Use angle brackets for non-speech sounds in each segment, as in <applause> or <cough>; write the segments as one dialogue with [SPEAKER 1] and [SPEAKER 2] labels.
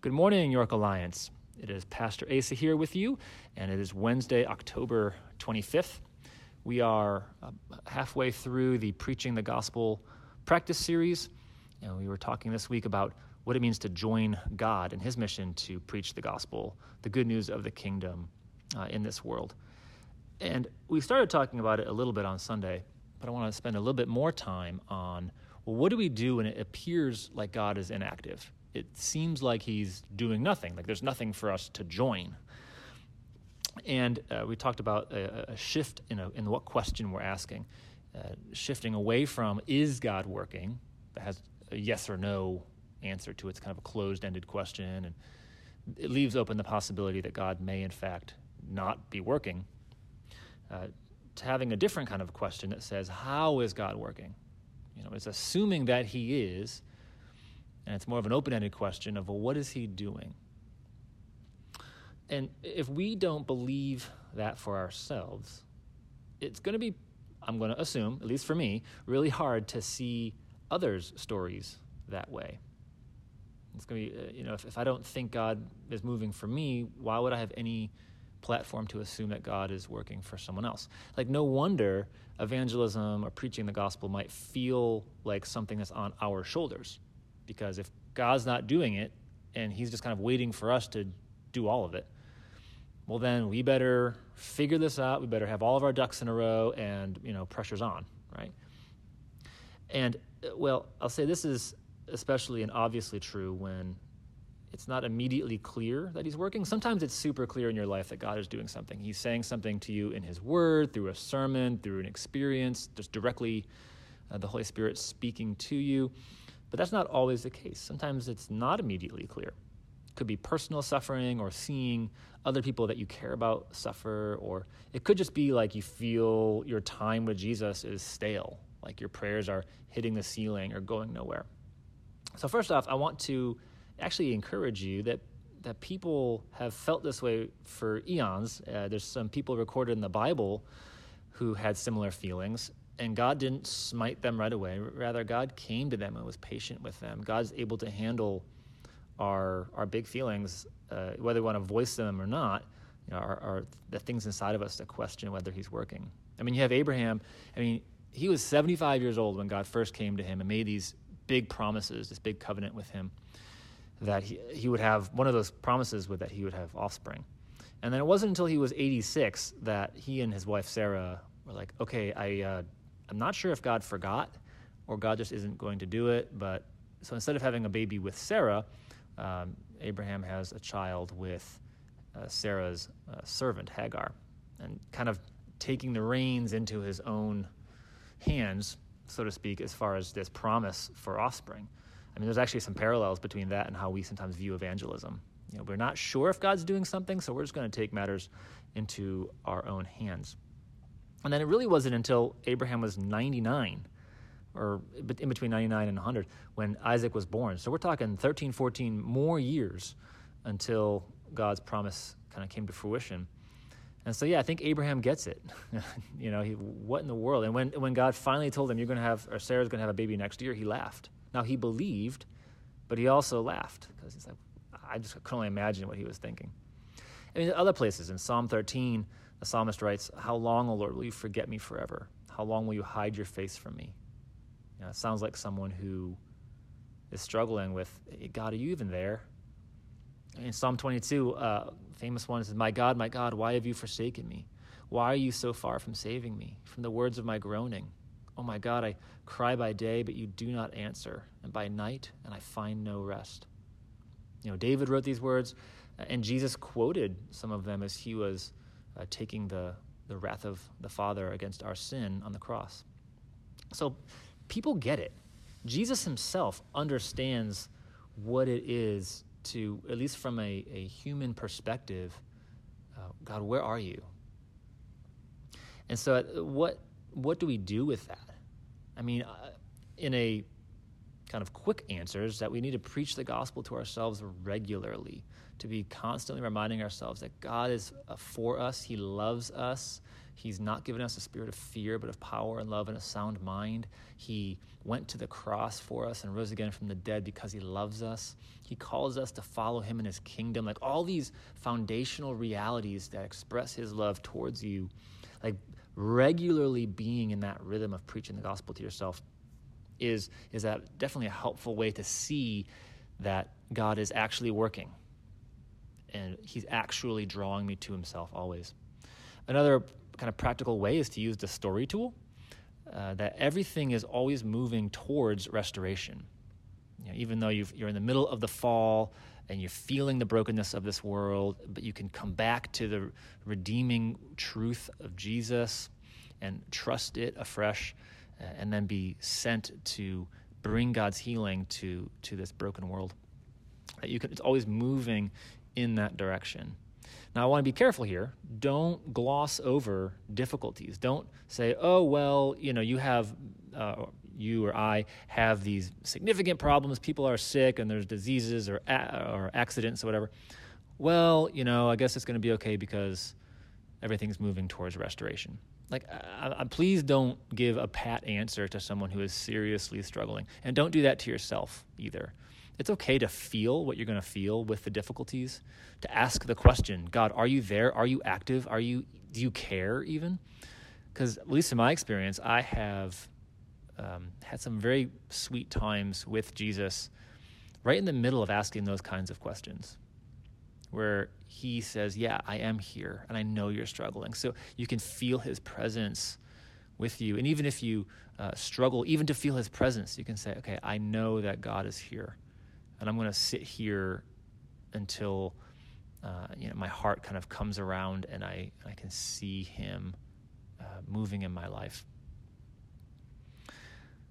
[SPEAKER 1] Good morning, York Alliance. It is Pastor Asa here with you, and it is Wednesday, October 25th. We are uh, halfway through the Preaching the Gospel practice series, and we were talking this week about what it means to join God in His mission to preach the gospel, the good news of the kingdom uh, in this world. And we started talking about it a little bit on Sunday, but I want to spend a little bit more time on well, what do we do when it appears like God is inactive? It seems like he's doing nothing, like there's nothing for us to join. And uh, we talked about a, a shift in, a, in what question we're asking, uh, shifting away from is God working, that has a yes or no answer to it. It's kind of a closed ended question, and it leaves open the possibility that God may, in fact, not be working, uh, to having a different kind of question that says, How is God working? You know, it's assuming that He is and it's more of an open ended question of, well, what is he doing? And if we don't believe that for ourselves, it's going to be, I'm going to assume, at least for me, really hard to see others' stories that way. It's going to be, uh, you know, if, if I don't think God is moving for me, why would I have any platform to assume that God is working for someone else? Like, no wonder evangelism or preaching the gospel might feel like something that's on our shoulders because if God's not doing it and he's just kind of waiting for us to do all of it, well then we better figure this out. We better have all of our ducks in a row and, you know, pressure's on, right? And uh, well, I'll say this is especially and obviously true when it's not immediately clear that he's working. Sometimes it's super clear in your life that God is doing something. He's saying something to you in his word, through a sermon, through an experience, just directly uh, the Holy Spirit speaking to you. But that's not always the case. Sometimes it's not immediately clear. It could be personal suffering or seeing other people that you care about suffer, or it could just be like you feel your time with Jesus is stale, like your prayers are hitting the ceiling or going nowhere. So, first off, I want to actually encourage you that that people have felt this way for eons. Uh, there's some people recorded in the Bible who had similar feelings, and God didn't smite them right away. Rather, God came to them and was patient with them. God's able to handle our our big feelings, uh, whether we want to voice them or not. You know, are, are the things inside of us that question whether He's working. I mean, you have Abraham. I mean, he was 75 years old when God first came to him and made these big promises, this big covenant with him, that he, he would have one of those promises was that he would have offspring. And then it wasn't until he was 86 that he and his wife Sarah were like, okay, I uh, I'm not sure if God forgot or God just isn't going to do it. But so instead of having a baby with Sarah, um, Abraham has a child with uh, Sarah's uh, servant, Hagar, and kind of taking the reins into his own hands, so to speak, as far as this promise for offspring. I mean, there's actually some parallels between that and how we sometimes view evangelism. You know, we're not sure if God's doing something, so we're just going to take matters into our own hands. And then it really wasn't until Abraham was 99 or in between 99 and 100 when Isaac was born. So we're talking 13, 14 more years until God's promise kind of came to fruition. And so, yeah, I think Abraham gets it. <laughs> you know, he, what in the world? And when, when God finally told him, you're going to have, or Sarah's going to have a baby next year, he laughed. Now, he believed, but he also laughed because he's like, I just could only imagine what he was thinking. I mean, other places in Psalm 13, the psalmist writes, How long, O Lord, will you forget me forever? How long will you hide your face from me? You know, it sounds like someone who is struggling with, God, are you even there? In Psalm 22, uh, famous one says, My God, my God, why have you forsaken me? Why are you so far from saving me? From the words of my groaning. Oh my God, I cry by day, but you do not answer, and by night, and I find no rest. You know, David wrote these words, and Jesus quoted some of them as he was uh, taking the, the wrath of the Father against our sin on the cross. So people get it. Jesus himself understands what it is to, at least from a, a human perspective, uh, God, where are you? And so, uh, what what do we do with that? I mean, uh, in a kind of quick answers that we need to preach the gospel to ourselves regularly, to be constantly reminding ourselves that God is uh, for us, He loves us. He's not given us a spirit of fear, but of power and love and a sound mind. He went to the cross for us and rose again from the dead because He loves us. He calls us to follow Him in His kingdom. Like all these foundational realities that express His love towards you, like regularly being in that rhythm of preaching the gospel to yourself is is that definitely a helpful way to see that God is actually working and he's actually drawing me to himself always. Another kind of practical way is to use the story tool. Uh, that everything is always moving towards restoration. You know, even though you are in the middle of the fall and you're feeling the brokenness of this world, but you can come back to the redeeming truth of Jesus and trust it afresh uh, and then be sent to bring God's healing to to this broken world. You can, it's always moving in that direction. Now, I want to be careful here. Don't gloss over difficulties. Don't say, "Oh, well, you know, you have." Uh, you or I have these significant problems. People are sick, and there's diseases or or accidents or whatever. Well, you know, I guess it's going to be okay because everything's moving towards restoration like please don't give a pat answer to someone who is seriously struggling and don't do that to yourself either it's okay to feel what you're going to feel with the difficulties to ask the question god are you there are you active are you do you care even because at least in my experience i have um, had some very sweet times with jesus right in the middle of asking those kinds of questions where he says, Yeah, I am here and I know you're struggling. So you can feel his presence with you. And even if you uh, struggle, even to feel his presence, you can say, Okay, I know that God is here. And I'm going to sit here until uh, you know, my heart kind of comes around and I, I can see him uh, moving in my life.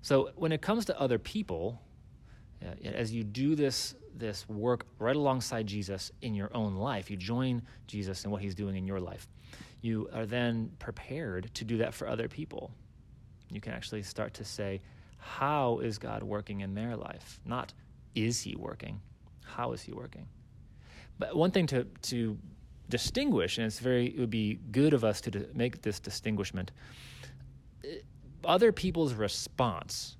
[SPEAKER 1] So when it comes to other people, uh, as you do this this work right alongside Jesus in your own life. You join Jesus in what he's doing in your life. You are then prepared to do that for other people. You can actually start to say, How is God working in their life? Not, Is he working? How is he working? But one thing to, to distinguish, and it's very, it would be good of us to make this distinguishment. Eh, other people's response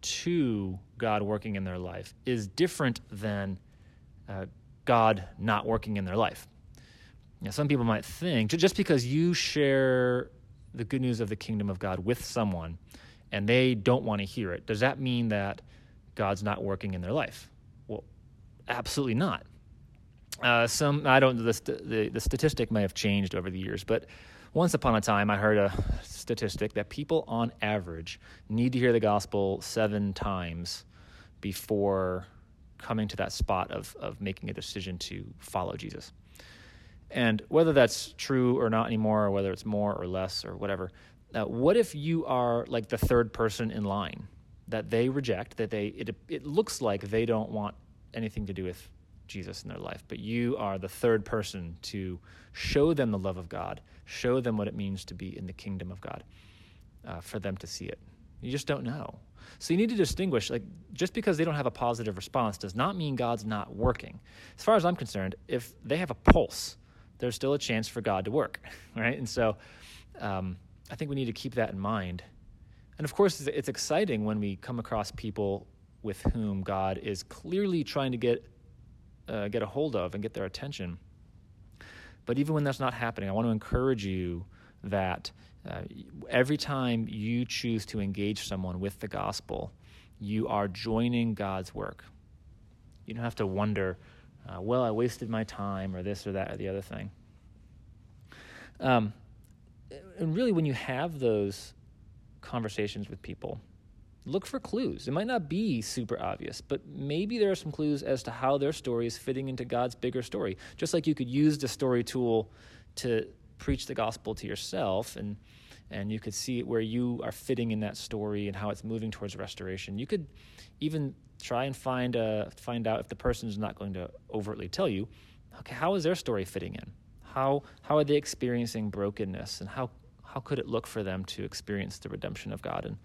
[SPEAKER 1] to God working in their life is different than uh, God not working in their life. Now, some people might think just because you share the good news of the kingdom of God with someone and they don't want to hear it, does that mean that God's not working in their life? Well, absolutely not. Uh, some I don't the, the the statistic may have changed over the years, but once upon a time, I heard a statistic that people on average need to hear the gospel seven times before coming to that spot of, of making a decision to follow Jesus. And whether that's true or not anymore, or whether it's more or less or whatever, uh, what if you are like the third person in line that they reject, that they it, it looks like they don't want anything to do with Jesus in their life, but you are the third person to show them the love of God, show them what it means to be in the kingdom of God, uh, for them to see it. You just don't know. So you need to distinguish, like, just because they don't have a positive response does not mean God's not working. As far as I'm concerned, if they have a pulse, there's still a chance for God to work, <laughs> right? And so um, I think we need to keep that in mind. And of course, it's exciting when we come across people with whom God is clearly trying to get uh, get a hold of and get their attention. But even when that's not happening, I want to encourage you that uh, every time you choose to engage someone with the gospel, you are joining God's work. You don't have to wonder, uh, well, I wasted my time or this or that or the other thing. Um, and really, when you have those conversations with people, look for clues. It might not be super obvious, but maybe there are some clues as to how their story is fitting into God's bigger story. Just like you could use the story tool to preach the gospel to yourself and and you could see where you are fitting in that story and how it's moving towards restoration. You could even try and find uh, find out if the person is not going to overtly tell you, okay, how is their story fitting in? How how are they experiencing brokenness and how how could it look for them to experience the redemption of God and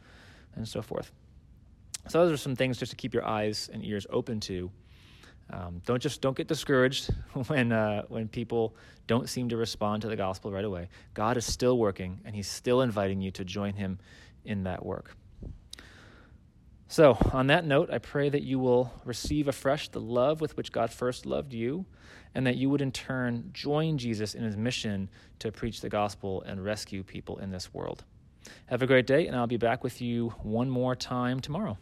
[SPEAKER 1] and so forth. So those are some things just to keep your eyes and ears open to. Um, don't just don't get discouraged <laughs> when uh, when people don't seem to respond to the gospel right away. God is still working, and He's still inviting you to join Him in that work. So, on that note, I pray that you will receive afresh the love with which God first loved you, and that you would in turn join Jesus in his mission to preach the gospel and rescue people in this world. Have a great day, and I'll be back with you one more time tomorrow.